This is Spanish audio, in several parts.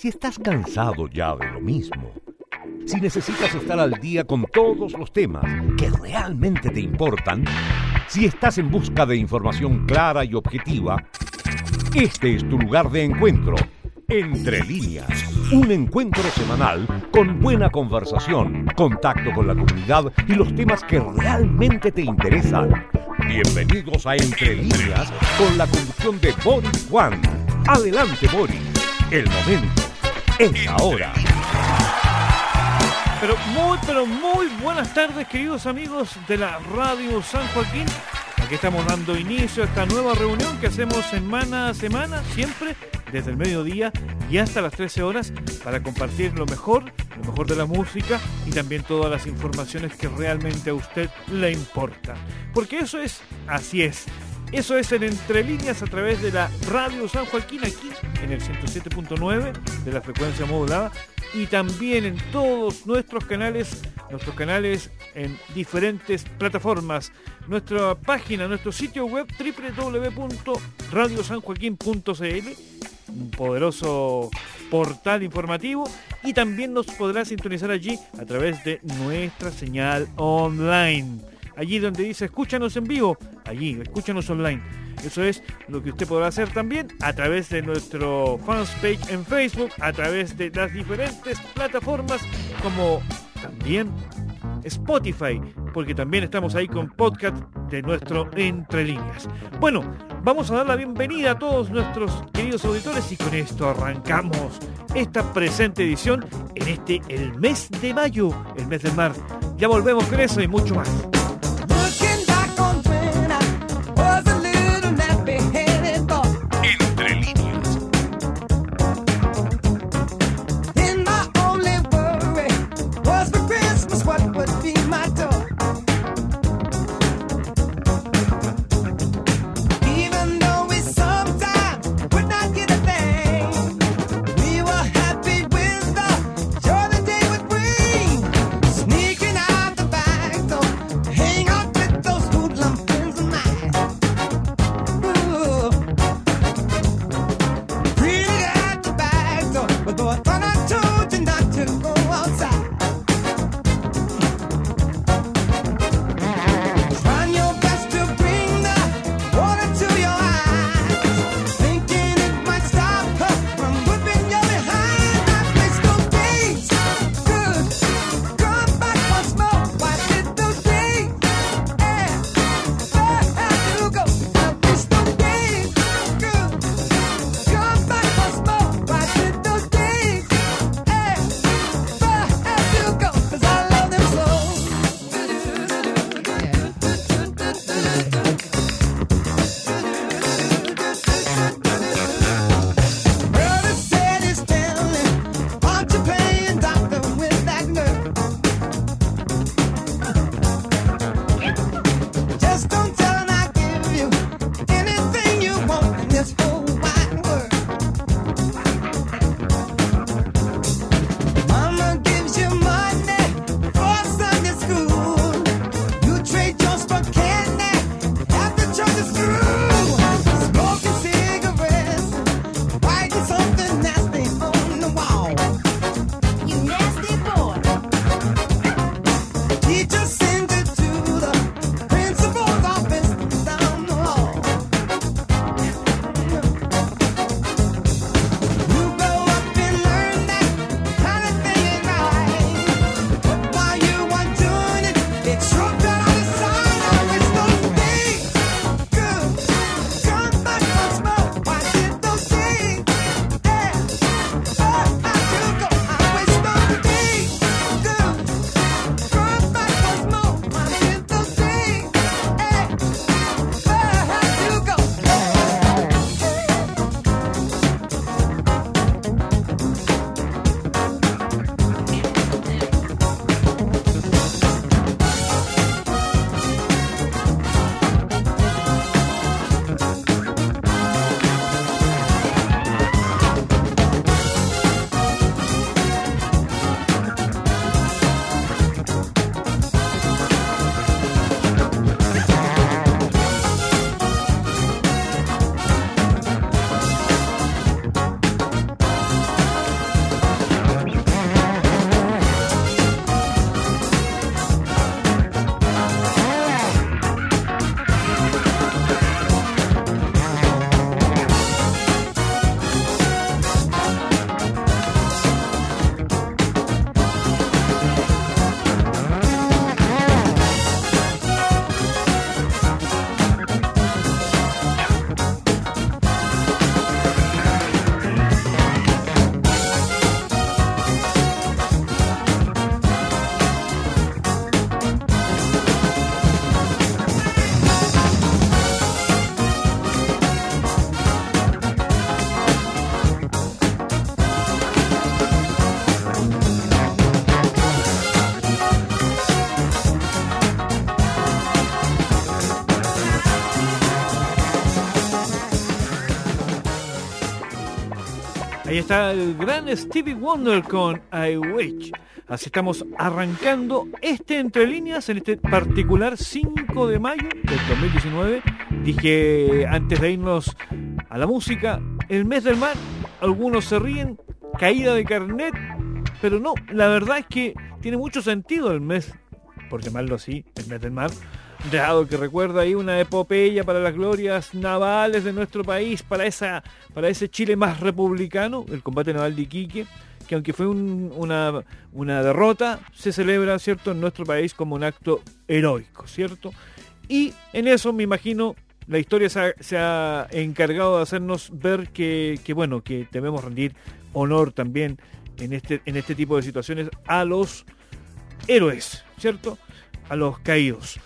Si estás cansado ya de lo mismo, si necesitas estar al día con todos los temas que realmente te importan, si estás en busca de información clara y objetiva, este es tu lugar de encuentro. Entre líneas, un encuentro semanal con buena conversación, contacto con la comunidad y los temas que realmente te interesan. Bienvenidos a Entre líneas con la conducción de Boris Juan. Adelante, Boris. El momento es ahora. Pero muy, pero muy buenas tardes, queridos amigos de la Radio San Joaquín. Aquí estamos dando inicio a esta nueva reunión que hacemos semana a semana, siempre desde el mediodía y hasta las 13 horas, para compartir lo mejor, lo mejor de la música y también todas las informaciones que realmente a usted le importan. Porque eso es, así es. Eso es en Entre Líneas a través de la Radio San Joaquín aquí en el 107.9 de la frecuencia modulada y también en todos nuestros canales, nuestros canales en diferentes plataformas, nuestra página, nuestro sitio web www.radiosanjoaquín.cl, un poderoso portal informativo y también nos podrá sintonizar allí a través de nuestra señal online. Allí donde dice escúchanos en vivo, allí, escúchanos online. Eso es lo que usted podrá hacer también a través de nuestro fanpage en Facebook, a través de las diferentes plataformas como también Spotify, porque también estamos ahí con podcast de nuestro Entre Líneas. Bueno, vamos a dar la bienvenida a todos nuestros queridos auditores y con esto arrancamos esta presente edición en este el mes de mayo, el mes del mar. Ya volvemos con eso y mucho más. Está el gran Stevie Wonder con I Wish. Así estamos arrancando este entre líneas en este particular 5 de mayo del 2019. Dije antes de irnos a la música, el mes del mar, algunos se ríen, caída de carnet, pero no, la verdad es que tiene mucho sentido el mes, por llamarlo así, el mes del mar, dado que recuerda ahí una epopeya para las glorias navales de nuestro país, para, esa, para ese Chile más republicano, el combate naval de Iquique, que aunque fue una, una derrota, se celebra, ¿cierto?, en nuestro país como un acto heroico, ¿cierto? Y en eso me imagino la historia se ha, encargado de hacernos ver que, que, bueno, que debemos rendir honor también en este, en este tipo de situaciones a los héroes, ¿cierto? A los caídos.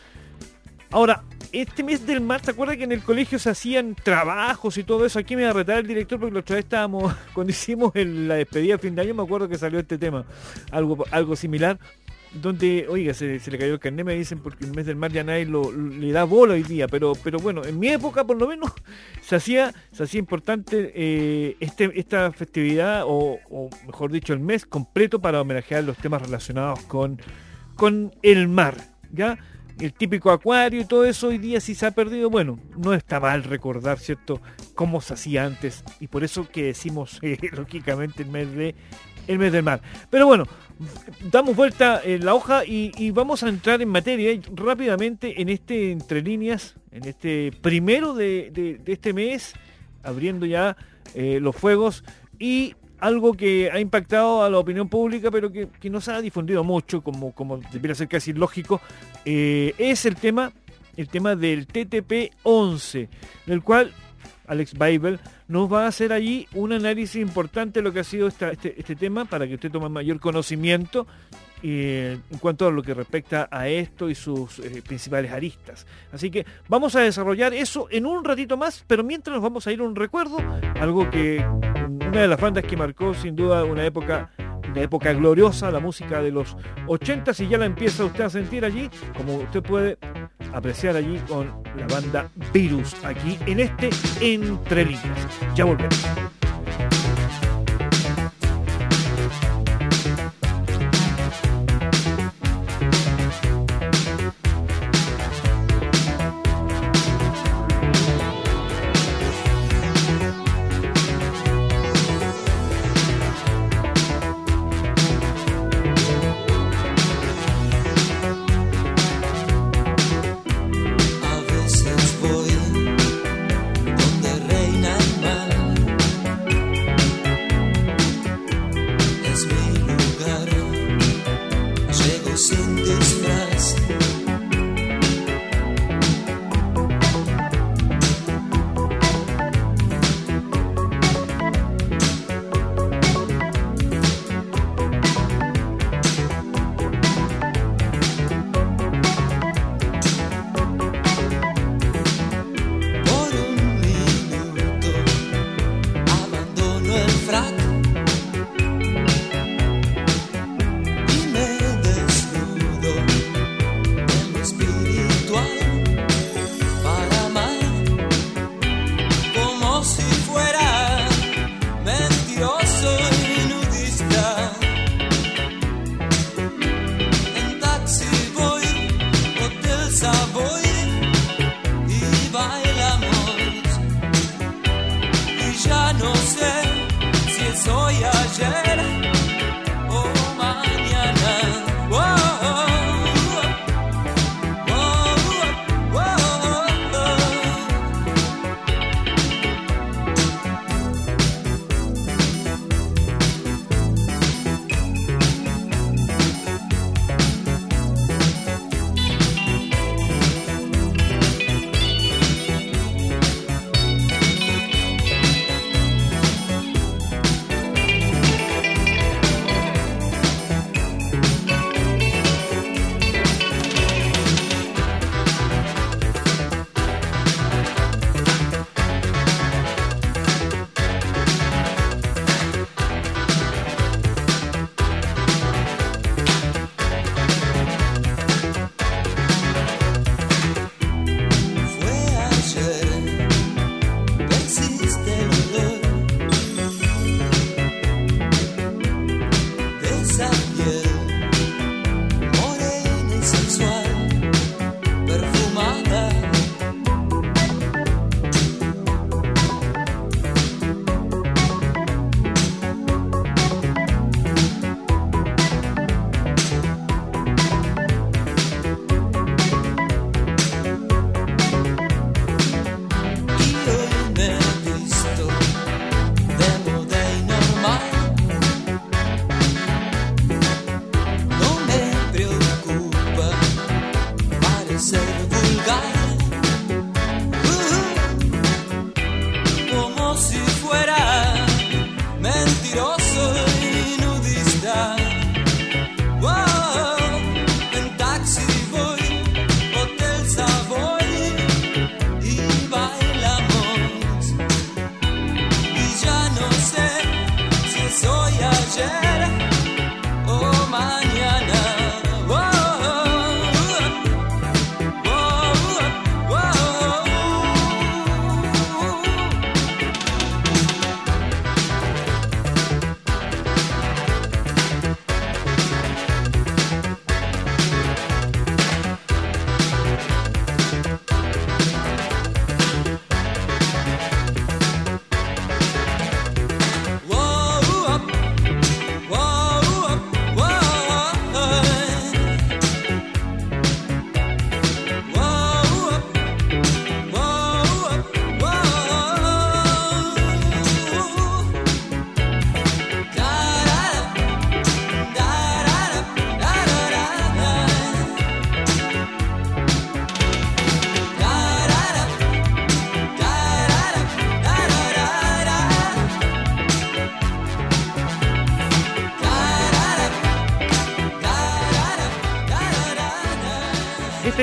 Ahora, este mes del mar, ¿te acuerdas que en el colegio se hacían trabajos y todo eso? Aquí me va a retar el director porque la otra vez estábamos, cuando hicimos la despedida a fin de año, me acuerdo que salió este tema, algo, algo similar, donde, oiga, se, le cayó el carnet, me dicen, porque el mes del mar ya nadie lo, le da bola hoy día, pero, pero bueno, en mi época por lo menos se hacía, se hacía importante eh, este, esta festividad, o, o, mejor dicho, el mes completo para homenajear los temas relacionados con, con el mar, ¿ya? El típico acuario y todo eso hoy día si se ha perdido, bueno, no está mal recordar, ¿cierto?, cómo se hacía antes y por eso que decimos, eh, lógicamente, el mes de el mes del mar. Pero bueno, damos vuelta en la hoja y, vamos a entrar en materia rápidamente en este entre líneas, en este primero de, este mes, abriendo ya eh, los fuegos y algo que ha impactado a la opinión pública, pero que, no se ha difundido mucho, como, como debería ser casi lógico, eh, es el tema, el tema del TTP-11, del cual Alex Bible nos va a hacer allí un análisis importante de lo que ha sido este, este, tema para que usted tome mayor conocimiento eh, en cuanto a lo que respecta a esto y sus eh, principales aristas. Así que vamos a desarrollar eso en un ratito más, pero mientras nos vamos a ir a un recuerdo, algo que una de las bandas que marcó sin duda una época una época gloriosa, la música de los 80 y ya la empieza usted a sentir allí, como usted puede apreciar allí con la banda Virus, aquí en este Entre Líneas. Ya volvemos.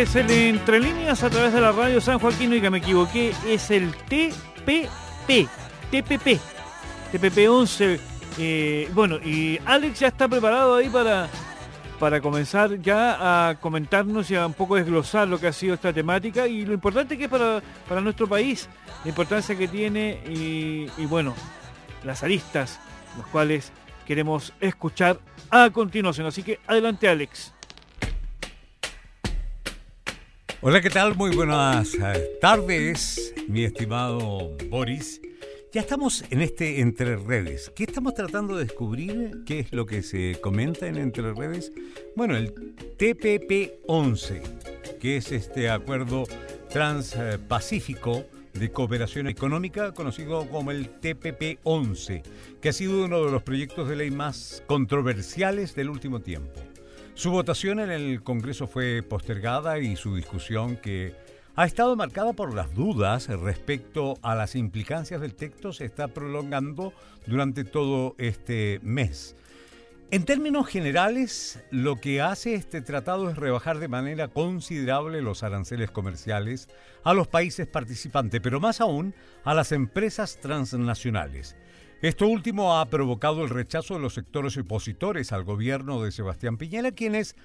Es el Entre Líneas a través de la radio San Joaquín. Oiga, me equivoqué. Es el TPP. TPP. TPP 11. Eh, bueno, y Alex ya está preparado ahí para, para comenzar ya a comentarnos y a un poco desglosar lo que ha sido esta temática y lo importante que es para, para nuestro país, la importancia que tiene y, y bueno, las aristas, los cuales queremos escuchar a continuación. Así que adelante Alex. Hola, ¿qué tal? Muy buenas eh, tardes, mi estimado Boris. Ya estamos en este Entre Redes. ¿Qué estamos tratando de descubrir? ¿Qué es lo que se comenta en Entre Redes? Bueno, el TPP-11, que es este acuerdo transpacífico de cooperación económica, conocido como el TPP-11, que ha sido uno de los proyectos de ley más controversiales del último tiempo. Su votación en el Congreso fue postergada y su discusión que ha estado marcada por las dudas respecto a las implicancias del texto se está prolongando durante todo este mes. En términos generales, lo que hace este tratado es rebajar de manera considerable los aranceles comerciales a los países participantes, pero más aún a las empresas transnacionales. Esto último ha provocado el rechazo de los sectores opositores al gobierno de Sebastián Piñera, quienes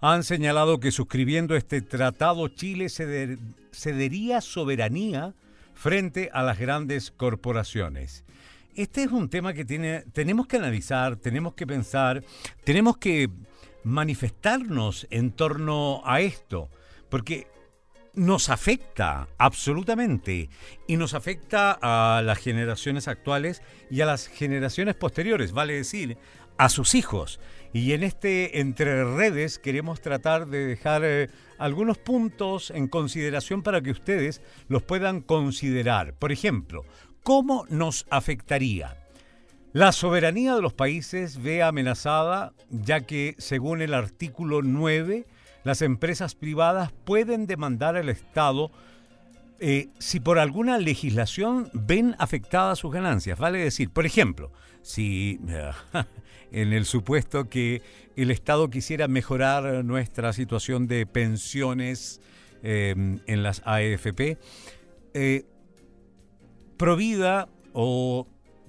han señalado que suscribiendo este tratado Chile cedería soberanía frente a las grandes corporaciones. Este es un tema que tiene, tenemos que analizar, tenemos que pensar, tenemos que manifestarnos en torno a esto, porque nos afecta absolutamente y nos afecta a las generaciones actuales y a las generaciones posteriores, vale decir, a sus hijos. Y en este entre redes queremos tratar de dejar eh, algunos puntos en consideración para que ustedes los puedan considerar. Por ejemplo, ¿cómo nos afectaría? La soberanía de los países ve amenazada ya que según el artículo 9 las empresas privadas pueden demandar al Estado eh, si por alguna legislación ven afectadas sus ganancias. Vale decir, por ejemplo, si en el supuesto que el Estado quisiera mejorar nuestra situación de pensiones em, en las AFP, eh, Provida o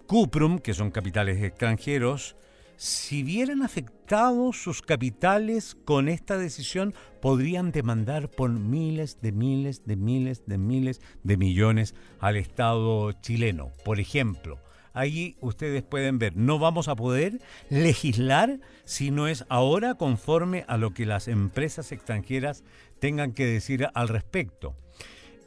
Cuprum, que son capitales extranjeros, si vieran afectados sus capitales con esta decisión, podrían demandar por miles de miles de miles de miles de millones al Estado chileno. Por ejemplo, ahí ustedes pueden ver, no vamos a poder legislar si no es ahora conforme a lo que las empresas extranjeras tengan que decir al respecto.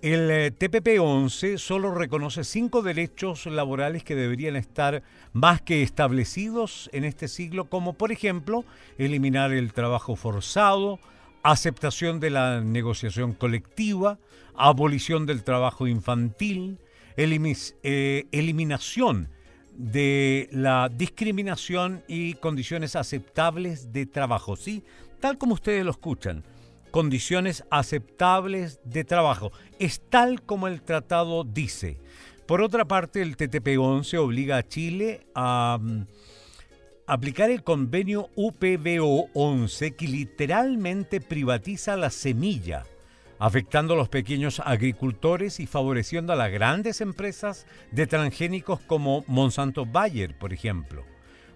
El eh, TPP-11 solo reconoce cinco derechos laborales que deberían estar más que establecidos en este siglo, como por ejemplo eliminar el trabajo forzado, aceptación de la negociación colectiva, abolición del trabajo infantil, eh, eliminación de la discriminación y condiciones aceptables de trabajo, ¿sí? Tal como ustedes lo escuchan condiciones aceptables de trabajo. Es tal como el tratado dice. Por otra parte, el TTP-11 obliga a Chile a mm, aplicar el convenio UPBO-11 que literalmente privatiza la semilla, afectando a los pequeños agricultores y favoreciendo a las grandes empresas de transgénicos como Monsanto Bayer, por ejemplo.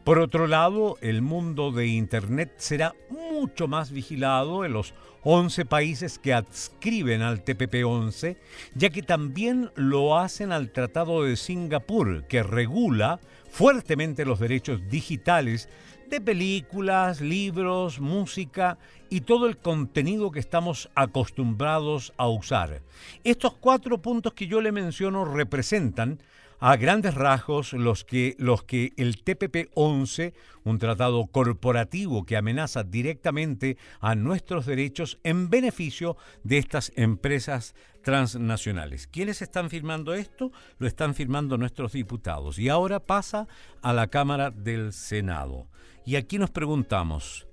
Por otro lado, el mundo de Internet será mucho más vigilado en los 11 países que adscriben al TPP-11, ya que también lo hacen al Tratado de Singapur, que regula fuertemente los derechos digitales de películas, libros, música y todo el contenido que estamos acostumbrados a usar. Estos cuatro puntos que yo le menciono representan a grandes rasgos los que, los que el TPP-11, un tratado corporativo que amenaza directamente a nuestros derechos en beneficio de estas empresas transnacionales. ¿Quiénes están firmando esto? Lo están firmando nuestros diputados. Y ahora pasa a la Cámara del Senado. Y aquí nos preguntamos,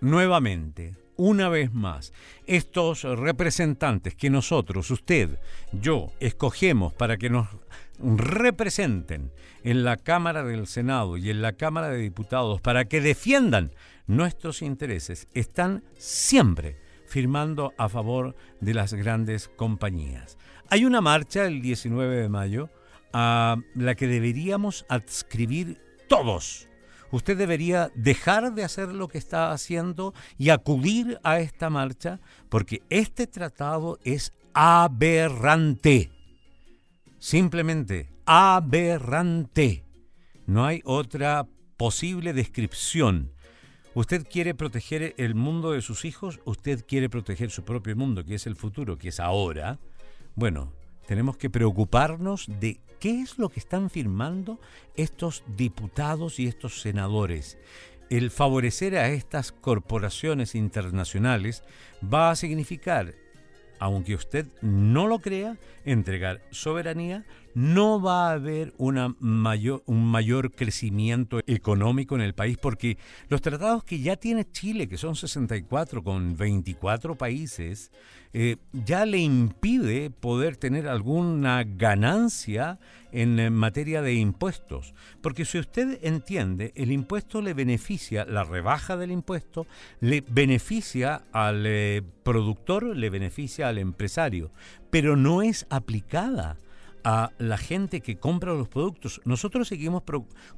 nuevamente, una vez más, estos representantes que nosotros, usted, yo, escogemos para que nos representen en la Cámara del Senado y en la Cámara de Diputados para que defiendan nuestros intereses, están siempre firmando a favor de las grandes compañías. Hay una marcha el 19 de mayo a la que deberíamos adscribir todos. Usted debería dejar de hacer lo que está haciendo y acudir a esta marcha porque este tratado es aberrante. Simplemente aberrante. No hay otra posible descripción. Usted quiere proteger el mundo de sus hijos, usted quiere proteger su propio mundo, que es el futuro, que es ahora. Bueno, tenemos que preocuparnos de qué es lo que están firmando estos diputados y estos senadores. El favorecer a estas corporaciones internacionales va a significar aunque usted no lo crea, entregar soberanía, no va a haber un mayor crecimiento económico en el país porque los tratados que ya tiene Chile, que son 64 con 24 países, eh, ya le impide poder tener alguna ganancia en materia de impuestos. Porque si usted entiende, el impuesto le beneficia, la rebaja del impuesto le beneficia al eh, productor, le beneficia al empresario, pero no es aplicada a la gente que compra los productos. Nosotros seguimos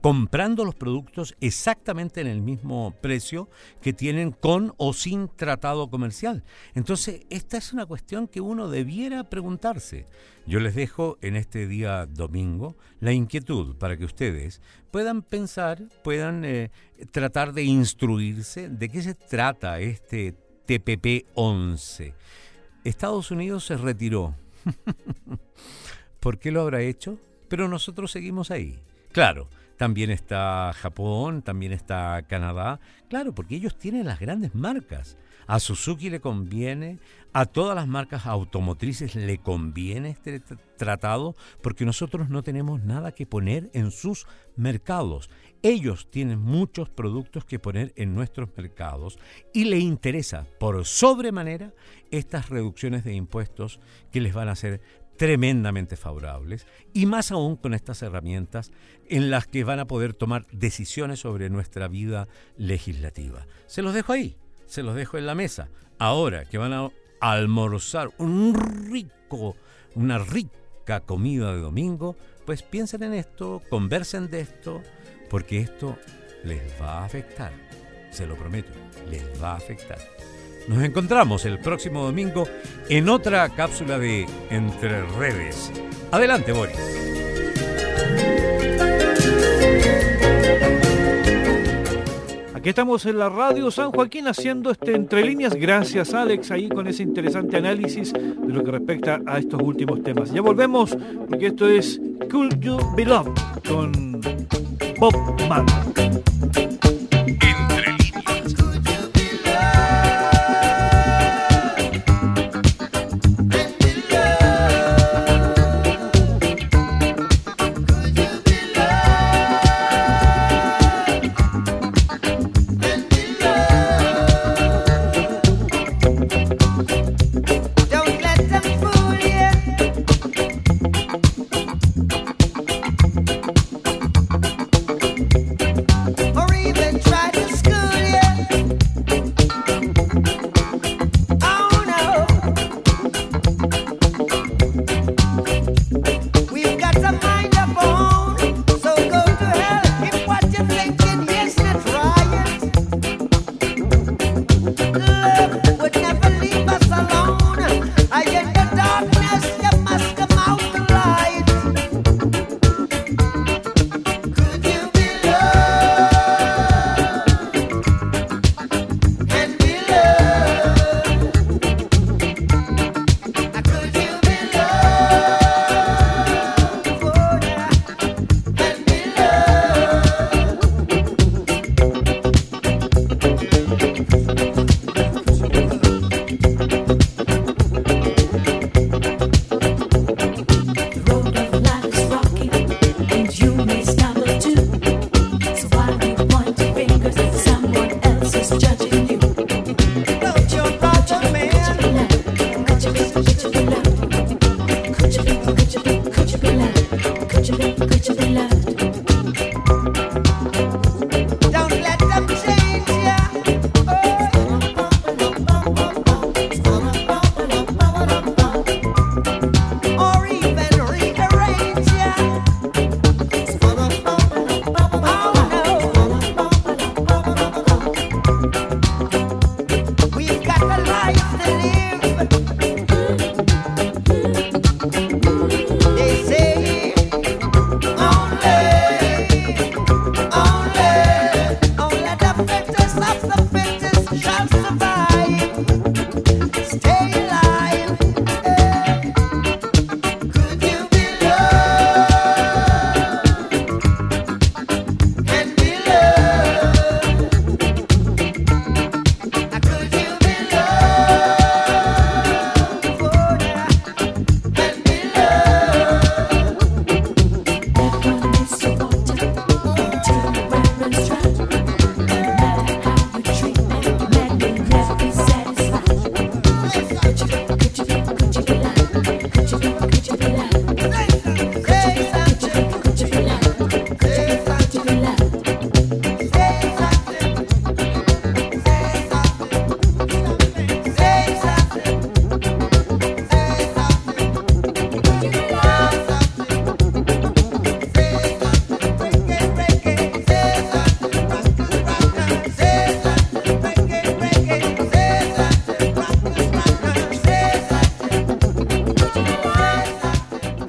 comprando los productos exactamente en el mismo precio que tienen con o sin tratado comercial. Entonces, esta es una cuestión que uno debiera preguntarse. Yo les dejo en este día domingo la inquietud para que ustedes puedan pensar, puedan eh, tratar de instruirse de qué se trata este TPP 11. Estados Unidos se retiró. ¿Por qué lo habrá hecho? Pero nosotros seguimos ahí. Claro, también está Japón, también está Canadá. Claro, porque ellos tienen las grandes marcas. A Suzuki le conviene, a todas las marcas automotrices le conviene este tratado porque nosotros no tenemos nada que poner en sus mercados. Ellos tienen muchos productos que poner en nuestros mercados y le interesa por sobremanera estas reducciones de impuestos que les van a hacer tremendamente favorables y más aún con estas herramientas en las que van a poder tomar decisiones sobre nuestra vida legislativa. Se los dejo ahí, se los dejo en la mesa. Ahora que van a almorzar un rico, una rica comida de domingo, pues piensen en esto, conversen de esto, porque esto les va a afectar. Se lo prometo, les va a afectar. Nos encontramos el próximo domingo en otra cápsula de Entre Redes. Adelante, Boris. Aquí estamos en la radio San Joaquín haciendo este entre líneas. Gracias Alex ahí con ese interesante análisis de lo que respecta a estos últimos temas. Ya volvemos porque esto es Cool You Be con Bob Marley.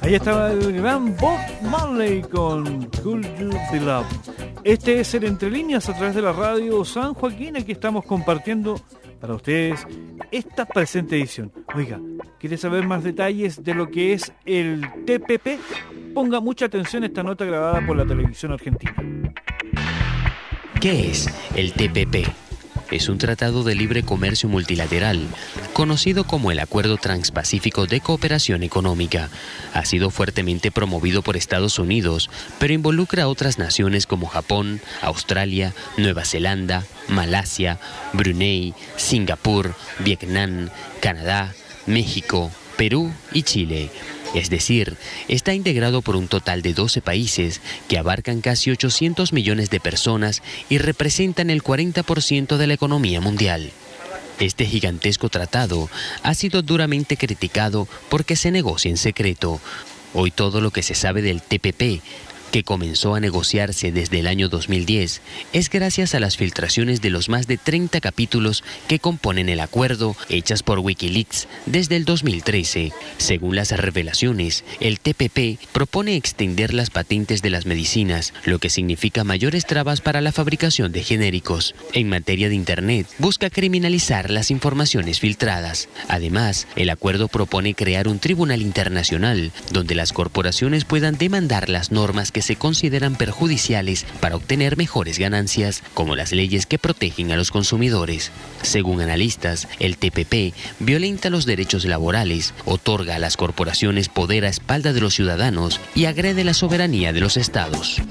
Ahí estaba el gran Bob Marley con Could You Be Love. Este es el Entre Líneas a través de la radio San Joaquín. Aquí estamos compartiendo para ustedes esta presente edición. Oiga, ¿quiere saber más detalles de lo que es el TPP? Ponga mucha atención a esta nota grabada por la televisión argentina. ¿Qué es el TPP? Es un tratado de libre comercio multilateral, conocido como el Acuerdo Transpacífico de Cooperación Económica. Ha sido fuertemente promovido por Estados Unidos, pero involucra a otras naciones como Japón, Australia, Nueva Zelanda, Malasia, Brunei, Singapur, Vietnam, Canadá, México, Perú y Chile. Es decir, está integrado por un total de 12 países que abarcan casi 800 millones de personas y representan el 40% de la economía mundial. Este gigantesco tratado ha sido duramente criticado porque se negocia en secreto. Hoy todo lo que se sabe del TPP que comenzó a negociarse desde el año 2010 es gracias a las filtraciones de los más de 30 capítulos que componen el acuerdo hechas por Wikileaks desde el 2013. Según las revelaciones, el TPP propone extender las patentes de las medicinas, lo que significa mayores trabas para la fabricación de genéricos. En materia de Internet, busca criminalizar las informaciones filtradas. Además, el acuerdo propone crear un tribunal internacional donde las corporaciones puedan demandar las normas que se consideran perjudiciales para obtener mejores ganancias, como las leyes que protegen a los consumidores. Según analistas, el TPP violenta los derechos laborales, otorga a las corporaciones poder a espalda de los ciudadanos y agrede la soberanía de los estados.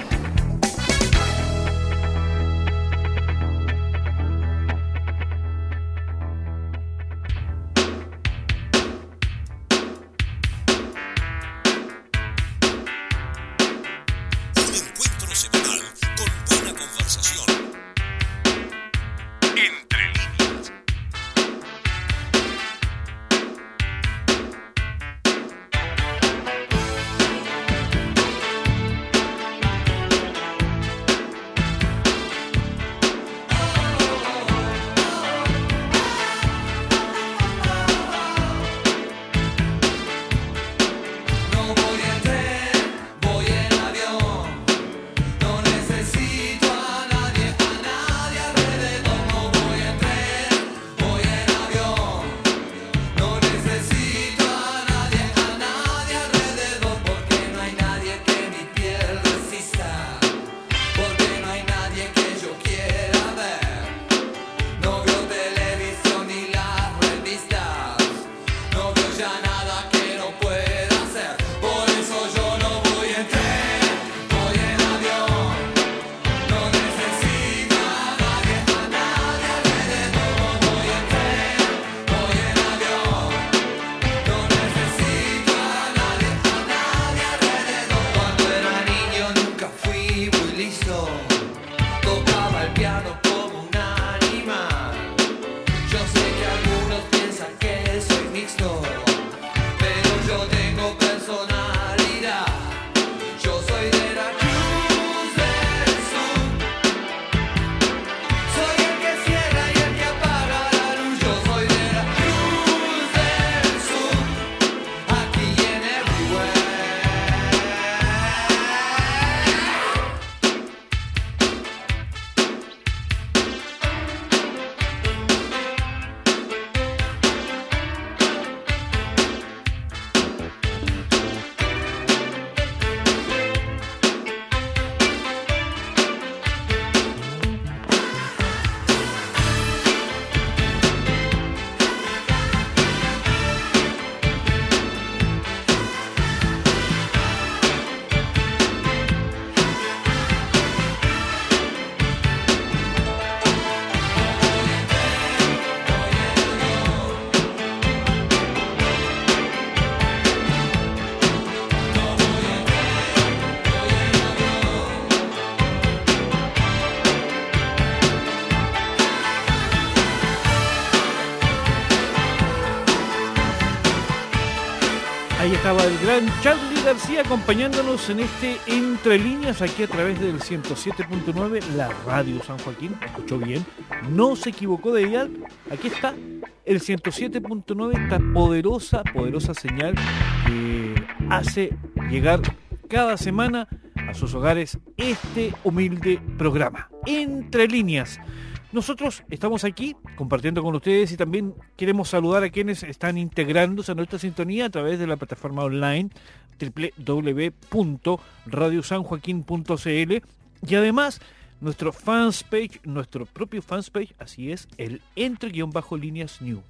Gran Charlie García acompañándonos en este Entre Líneas aquí a través del 107.9, la radio San Joaquín. Escuchó bien, no se equivocó de ella. Aquí está el 107.9, esta poderosa, poderosa señal que hace llegar cada semana a sus hogares este humilde programa. Entre líneas. Nosotros estamos aquí compartiendo con ustedes y también queremos saludar a quienes están integrándose a nuestra sintonía a través de la plataforma online www.radiosanjoaquín.cl y además nuestro fans page, nuestro propio fans page, así es, el entre-líneas new.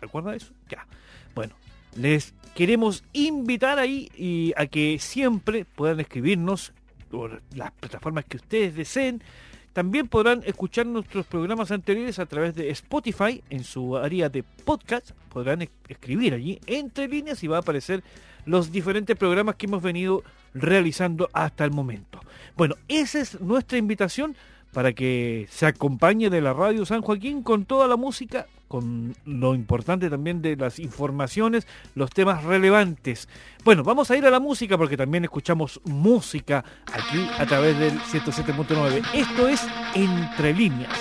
¿Recuerda eso? Ya. Bueno, les queremos invitar ahí y a que siempre puedan escribirnos por las plataformas que ustedes deseen. También podrán escuchar nuestros programas anteriores a través de Spotify en su área de podcast. Podrán escribir allí entre líneas y va a aparecer los diferentes programas que hemos venido realizando hasta el momento. Bueno, esa es nuestra invitación para que se acompañe de la radio San Joaquín con toda la música, con lo importante también de las informaciones, los temas relevantes. Bueno, vamos a ir a la música porque también escuchamos música aquí a través del 107.9. Esto es Entre líneas.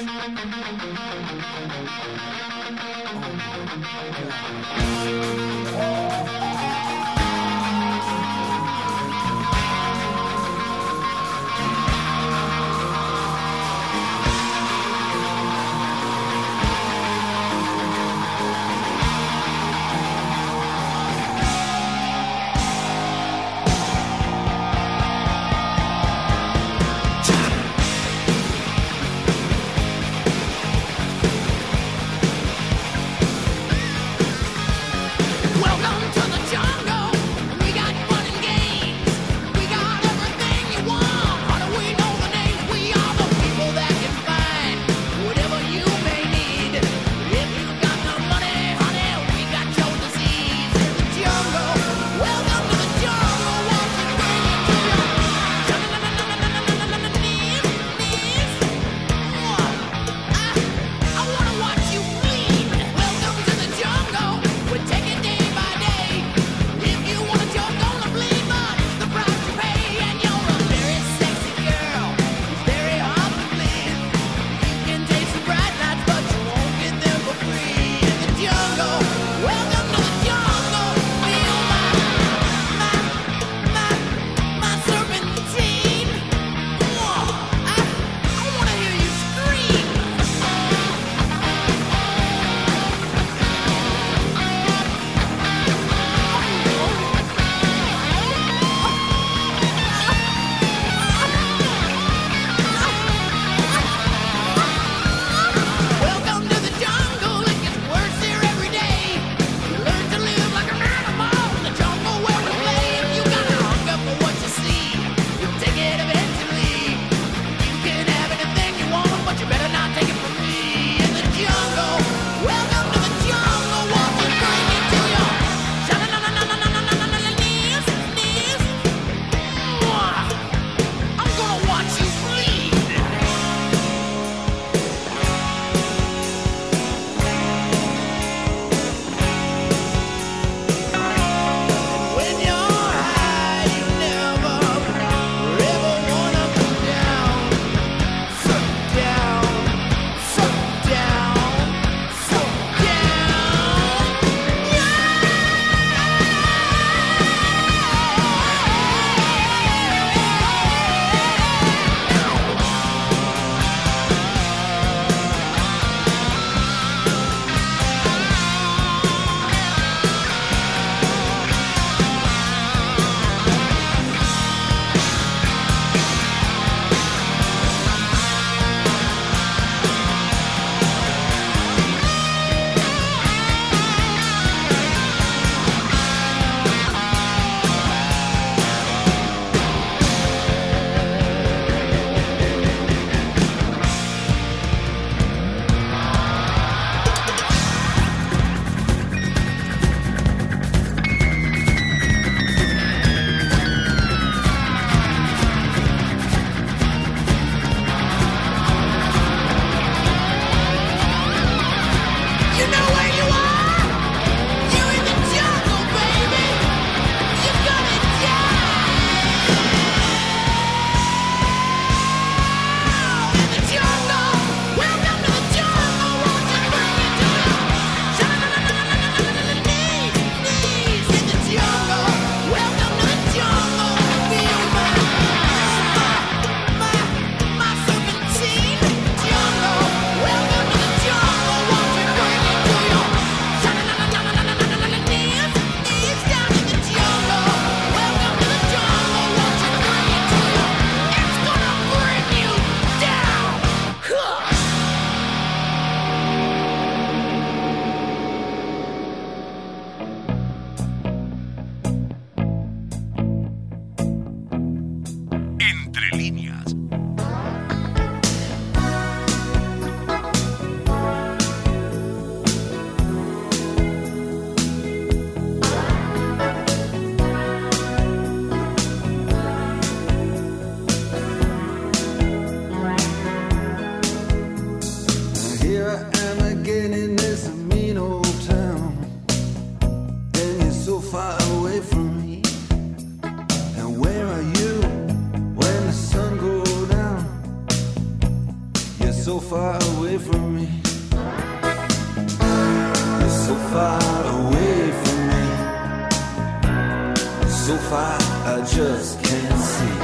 So far I just can't see.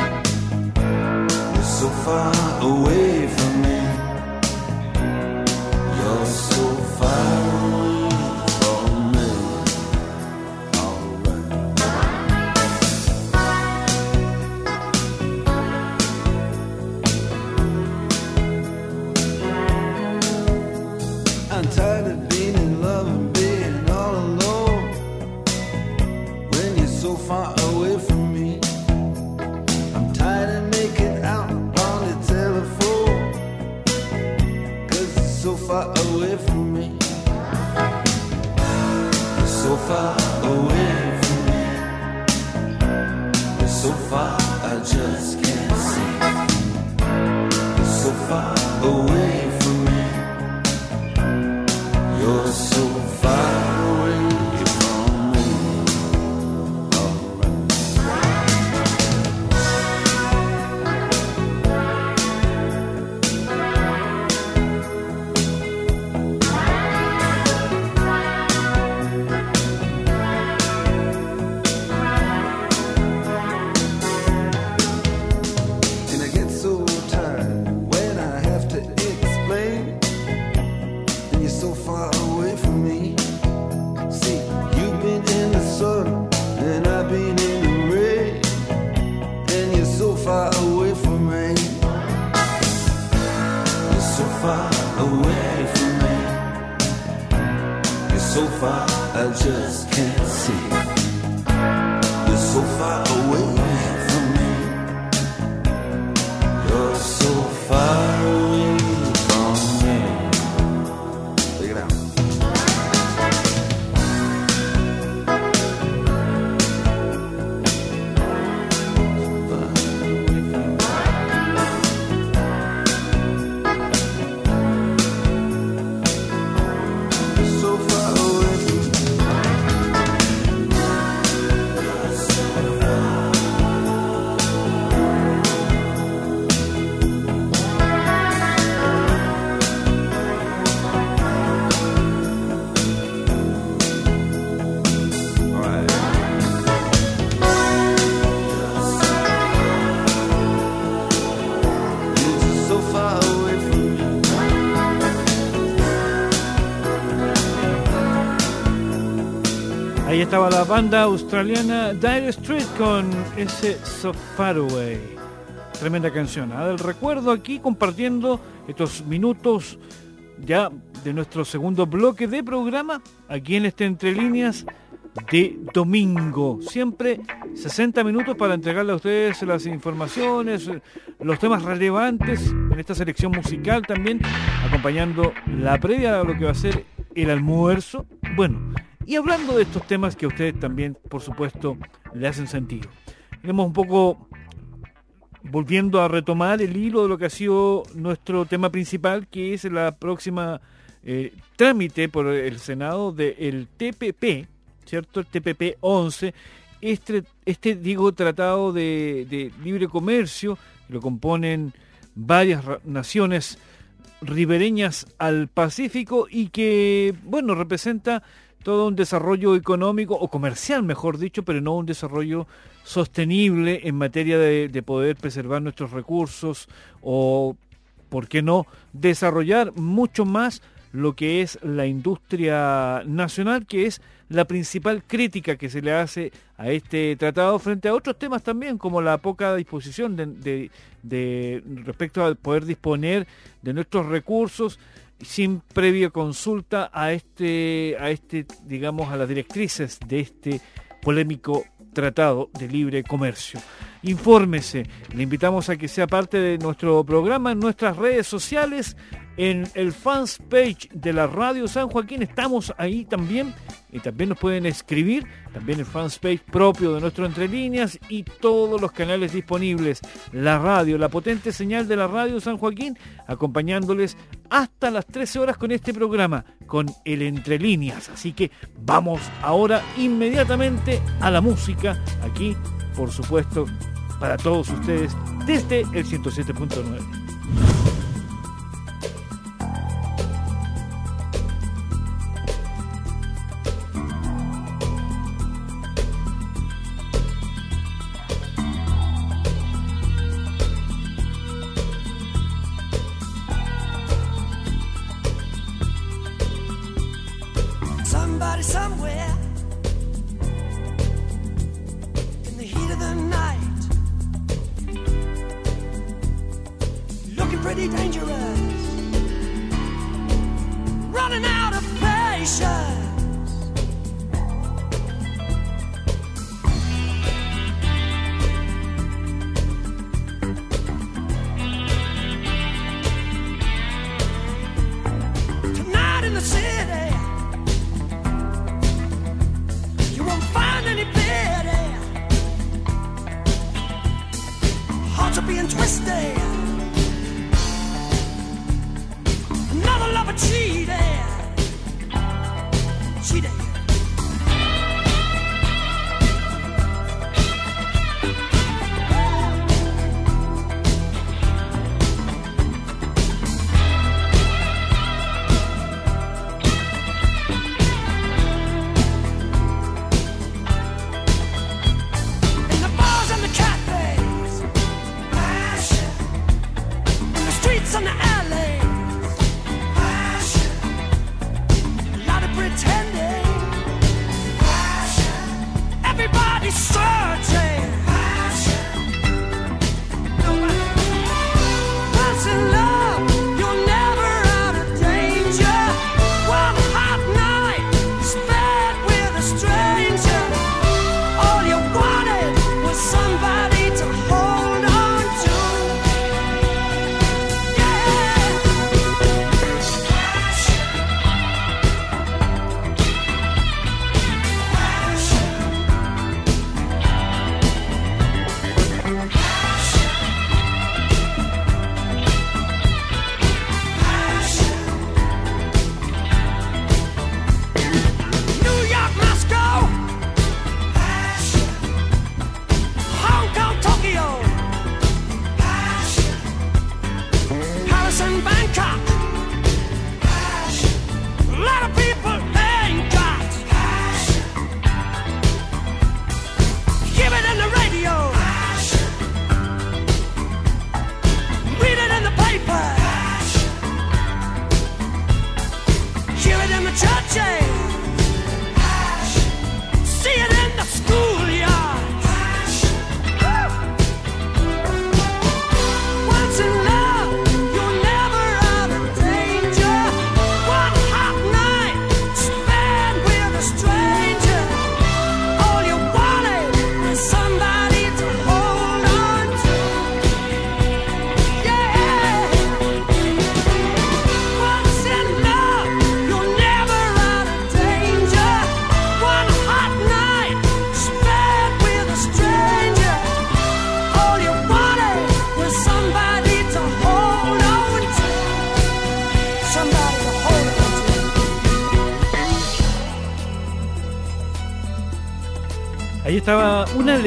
You're so far away from me. Far away from me. You're so far, I just can't see. You're so far away banda australiana Dire Street con ese So Far Away. Tremenda canción. Del recuerdo aquí compartiendo estos minutos ya de nuestro segundo bloque de programa aquí en este Entre Líneas de domingo. Siempre 60 minutos para entregarle a ustedes las informaciones, los temas relevantes en esta selección musical también, acompañando la previa a lo que va a ser el almuerzo. Bueno, y hablando de estos temas que a ustedes también, por supuesto, le hacen sentido. Iremos un poco volviendo a retomar el hilo de lo que ha sido nuestro tema principal, que es la próxima eh, trámite por el Senado del TPP, ¿cierto? El TPP 11, este, este digo, tratado de, de libre comercio, lo componen varias naciones ribereñas al Pacífico y que, bueno, representa todo un desarrollo económico o comercial, mejor dicho, pero no un desarrollo sostenible en materia de, de poder preservar nuestros recursos o, ¿por qué no?, desarrollar mucho más lo que es la industria nacional, que es la principal crítica que se le hace a este tratado frente a otros temas también, como la poca disposición de- respecto al poder disponer de nuestros recursos sin previa consulta a este, a este, digamos, a las directrices de este polémico tratado de libre comercio. Infórmese, le invitamos a que sea parte de nuestro programa en nuestras redes sociales, en el fans page de la Radio San Joaquín, estamos ahí también, y también nos pueden escribir, también el fans page propio de nuestro Entre Líneas y todos los canales disponibles, la radio, la potente señal de la Radio San Joaquín, acompañándoles hasta las 13 horas con este programa, con el Entre Líneas. Así que vamos ahora inmediatamente a la música, aquí, por supuesto, para todos ustedes, desde el 107.9.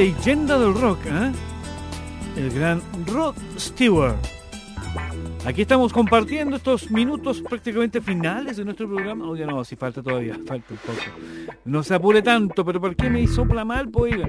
leyenda del rock, ¿eh? el gran Rod Stewart. Aquí estamos compartiendo estos minutos prácticamente finales de nuestro programa. Oiga, no, si falta todavía, falta un poco. No se apure tanto, pero ¿por qué me sopla mal? Pues, oiga,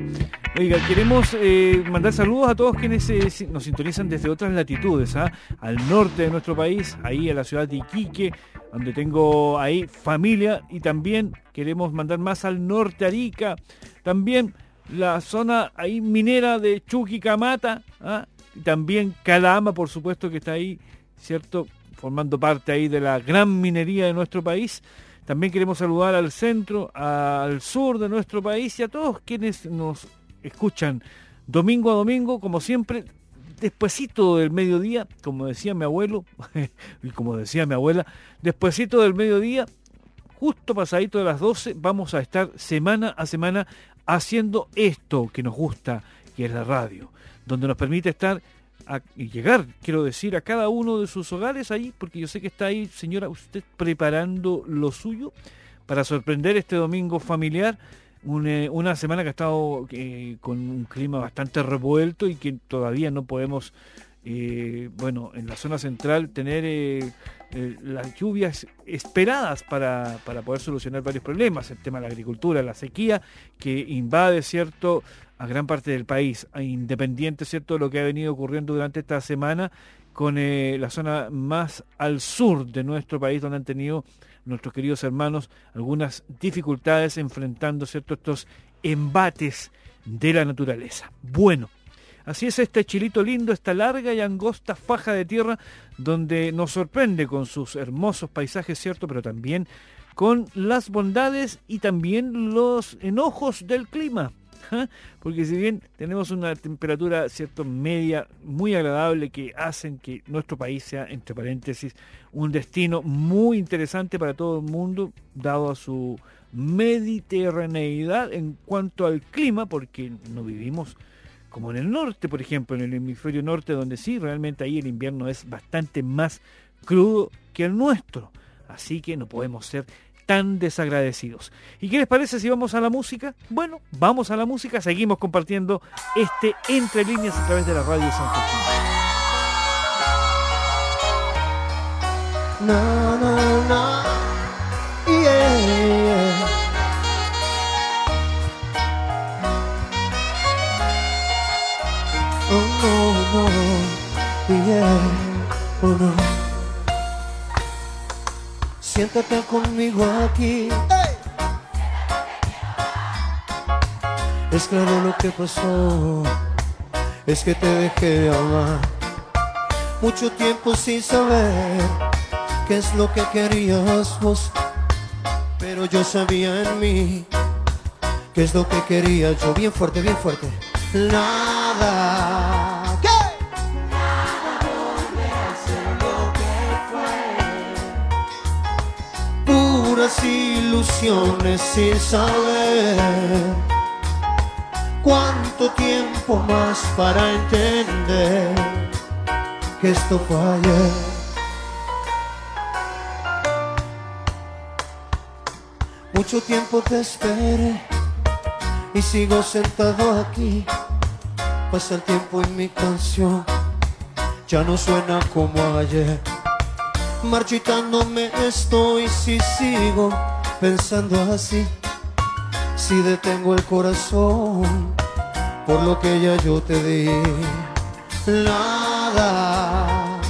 oiga queremos eh, mandar saludos a todos quienes eh, nos sintonizan desde otras latitudes, ¿ah? al norte de nuestro país, ahí a la ciudad de Iquique, donde tengo ahí familia, y también queremos mandar más al norte, Arica, también la zona ahí minera de Chuquicamata, ¿ah? y también Calama, por supuesto, que está ahí, ¿cierto? Formando parte ahí de la gran minería de nuestro país. También queremos saludar al centro, al sur de nuestro país y a todos quienes nos escuchan domingo a domingo, como siempre, despuesito del mediodía, como decía mi abuelo, y como decía mi abuela, despuesito del mediodía, justo pasadito de las 12, vamos a estar semana a semana haciendo esto que nos gusta, que es la radio, donde nos permite estar a- y llegar, quiero decir, a cada uno de sus hogares ahí, porque yo sé que está ahí, señora, usted preparando lo suyo para sorprender este domingo familiar. eh, una semana que ha estado eh, con un clima bastante revuelto y que todavía no podemos, eh, bueno, en la zona central tener eh, eh, las lluvias esperadas para, para poder solucionar varios problemas, el tema de la agricultura, la sequía que invade, ¿cierto?, a gran parte del país, independiente, ¿cierto?, de lo que ha venido ocurriendo durante esta semana con la zona más al sur de nuestro país, donde han tenido nuestros queridos hermanos algunas dificultades enfrentando ¿cierto? estos embates de la naturaleza. Bueno, así es este chilito lindo, esta larga y angosta faja de tierra donde nos sorprende con sus hermosos paisajes, ¿cierto? Pero también con las bondades y también los enojos del clima. ¿ah? Porque si bien tenemos una temperatura cierto media muy agradable que hacen que nuestro país sea, entre paréntesis, un destino muy interesante para todo el mundo, dado a su mediterraneidad en cuanto al clima, porque no vivimos como en el norte, por ejemplo, en el hemisferio norte, donde sí, realmente ahí el invierno es bastante más crudo que el nuestro. Así que no podemos ser tan desagradecidos. ¿Y qué les parece si vamos a la música? Bueno, vamos a la música, seguimos compartiendo este Entre Líneas a través de la radio San no. No. Yeah. No. Siéntate conmigo aquí. Es claro lo que pasó. Es que te dejé de amar. Mucho tiempo sin saber qué es lo que querías vos. Pero yo sabía en mí qué es lo que quería yo. Bien fuerte, bien fuerte. Ilusiones sin saber cuánto tiempo más para entender que esto falle. Mucho tiempo te esperé y sigo sentado aquí. Pasa el tiempo y mi canción ya no suena como ayer. Marchitándome estoy si sigo pensando así. Si detengo el corazón por lo que ya yo te di. Nada,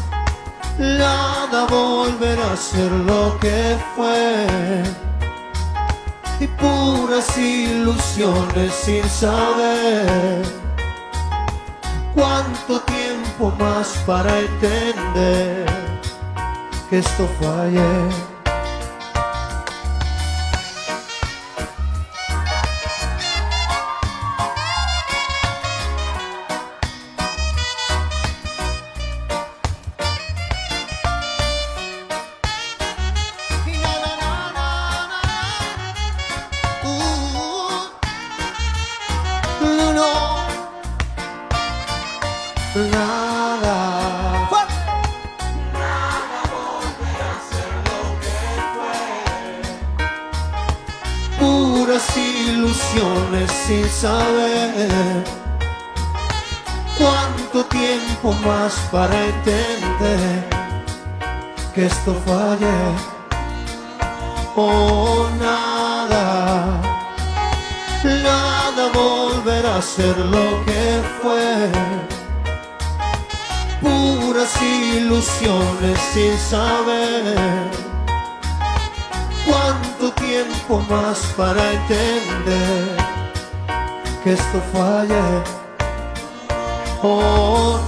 nada volverá a ser lo que fue y puras ilusiones sin saber cuánto tiempo más para entender que esto falle. Na, Nada. Fuerte. Puras ilusiones sin saber cuánto tiempo más para entender que esto falle o nada, nada volverá a ser lo que fue. Ilusiones sin saber cuánto tiempo más para entender que esto falle. Oh,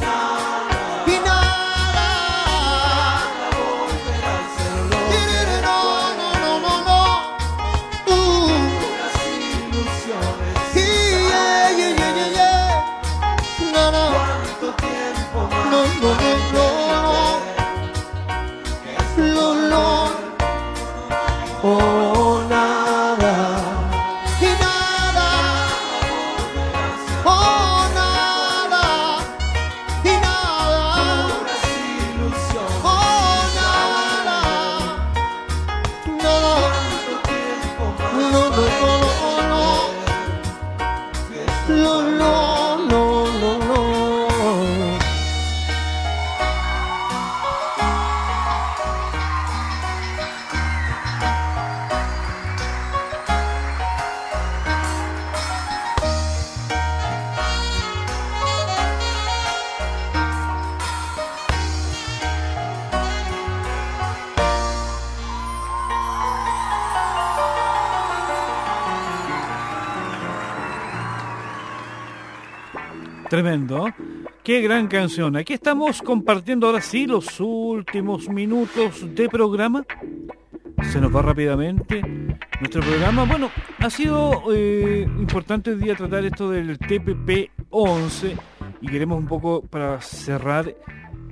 Tremendo. Qué gran canción. Aquí estamos compartiendo ahora sí los últimos minutos de programa. Se nos va rápidamente nuestro programa. Bueno, ha sido eh, importante hoy día tratar esto del TPP-11 y queremos un poco para cerrar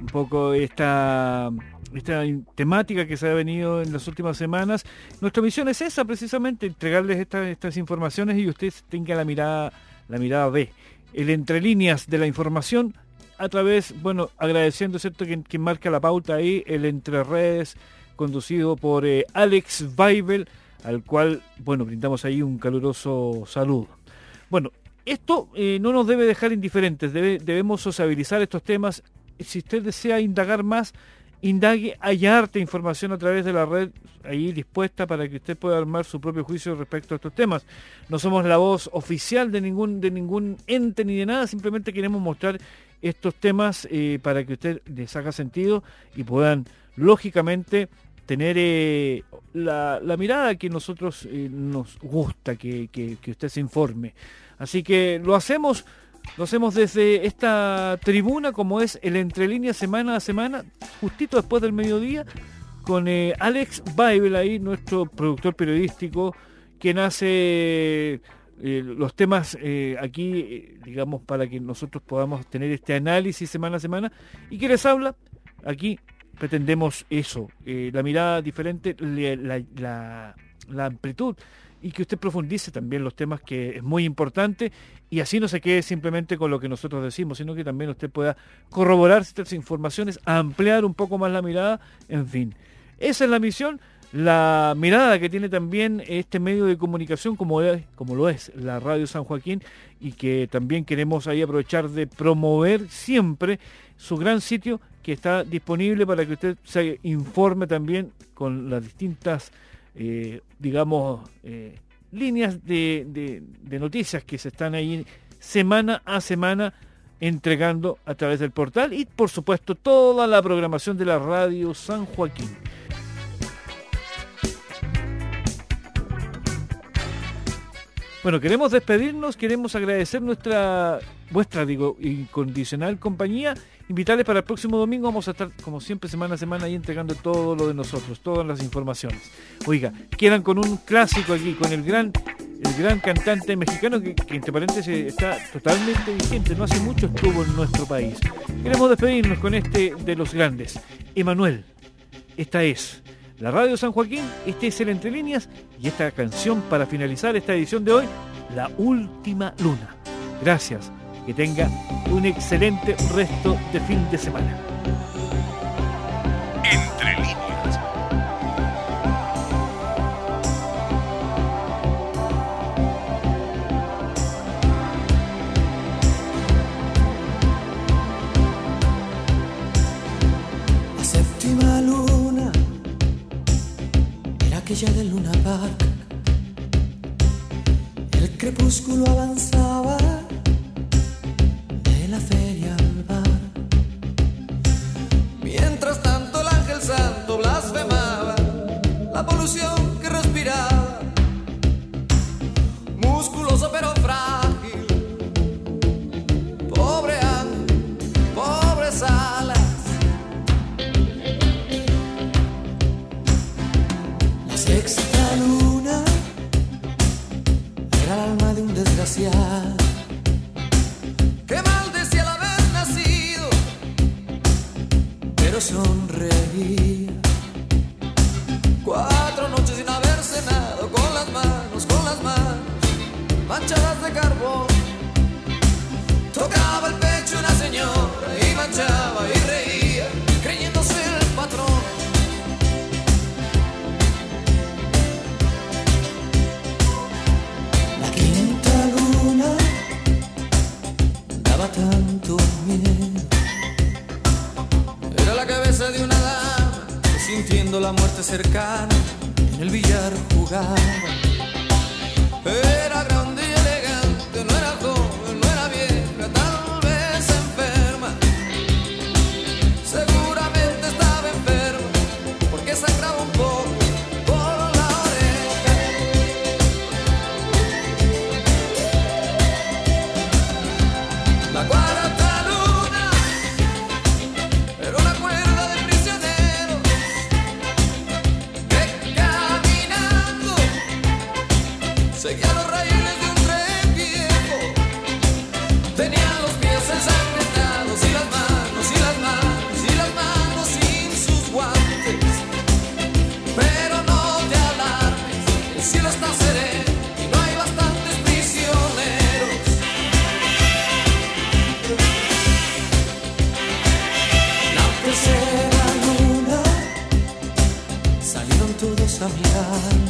un poco esta esta temática que se ha venido en las últimas semanas. Nuestra misión es esa, precisamente, entregarles estas, estas informaciones y usted tenga la mirada, la mirada B, el entre líneas de la información a través, bueno, agradeciendo, ¿cierto?, quien, quien marca la pauta ahí, el entre redes conducido por eh, Alex Weibel, al cual, bueno, brindamos ahí un caluroso saludo. Bueno, esto eh, no nos debe dejar indiferentes, debe- debemos sociabilizar estos temas. Si usted desea indagar más, indague, hay harta información a través de la red ahí dispuesta para que usted pueda armar su propio juicio respecto a estos temas. No somos la voz oficial de ningún, de ningún ente ni de nada, simplemente queremos mostrar estos temas eh, para que usted les haga sentido y puedan, lógicamente, tener eh, la, mirada que nosotros eh, nos gusta que- que usted se informe. Así que lo hacemos, lo hacemos desde esta tribuna como es el Entre Líneas semana a semana, justito después del mediodía, con eh, Alex Baibel ahí, nuestro productor periodístico, quien hace eh, los temas eh, aquí, digamos, para que nosotros podamos tener este análisis semana a semana. ¿Y que les habla? Aquí pretendemos eso, la mirada diferente, la amplitud y que usted profundice también los temas que es muy importante y así no se quede simplemente con lo que nosotros decimos, sino que también usted pueda corroborar estas informaciones, ampliar un poco más la mirada, en fin. Esa es la misión, la mirada que tiene también este medio de comunicación como, como lo es la Radio San Joaquín y que también queremos ahí aprovechar de promover siempre su gran sitio que está disponible para que usted se informe también con las distintas, eh, digamos, eh, líneas de, noticias que se están ahí semana a semana entregando a través del portal y por supuesto toda la programación de la radio San Joaquín. Bueno, queremos despedirnos, queremos agradecer nuestra, vuestra, digo, incondicional compañía. Invitarles para el próximo domingo, vamos a estar como siempre semana a semana ahí entregando todo lo de nosotros, todas las informaciones. Oiga, quedan con un clásico aquí, con el gran, el gran cantante mexicano que, que entre paréntesis está totalmente vigente, no hace mucho estuvo en nuestro país. Queremos despedirnos con este de los grandes, Emanuel. Esta es la Radio San Joaquín, este es el Entre Líneas y esta canción para finalizar esta edición de hoy, La Última Luna. Gracias, que tenga un excelente resto de fin de semana. Aquella del Luna Park. El crepúsculo avanzaba de la feria al bar. Mientras tanto el ángel santo blasfemaba la polución cercana en el billar jugaba. of yours.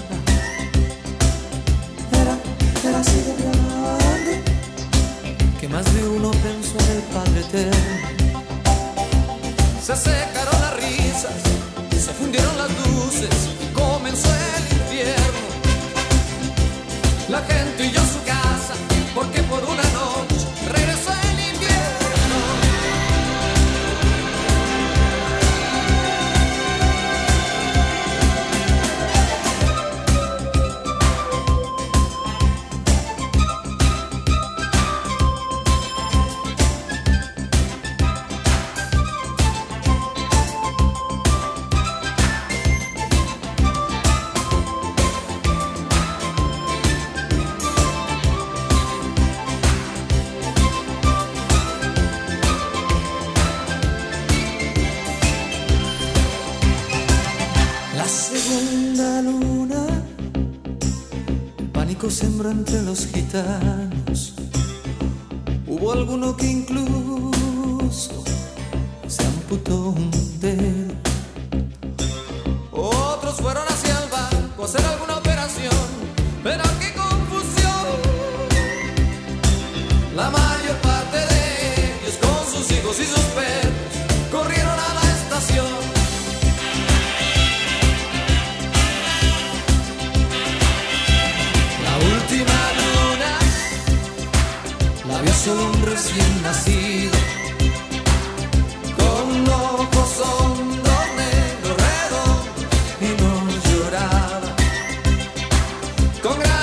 vista. Con gran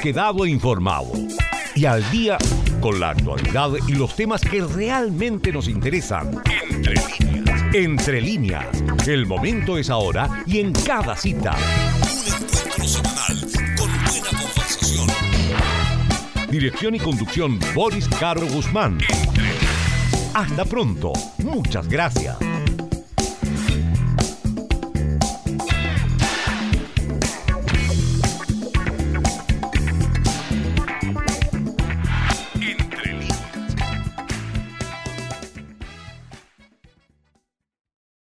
quedado informado y al día con la actualidad y los temas que realmente nos interesan. Entre líneas. Entre líneas. El momento es ahora y en cada cita. Un encuentro semanal con buena conversación. Dirección y conducción Boris Caro Guzmán. Hasta pronto. Muchas gracias.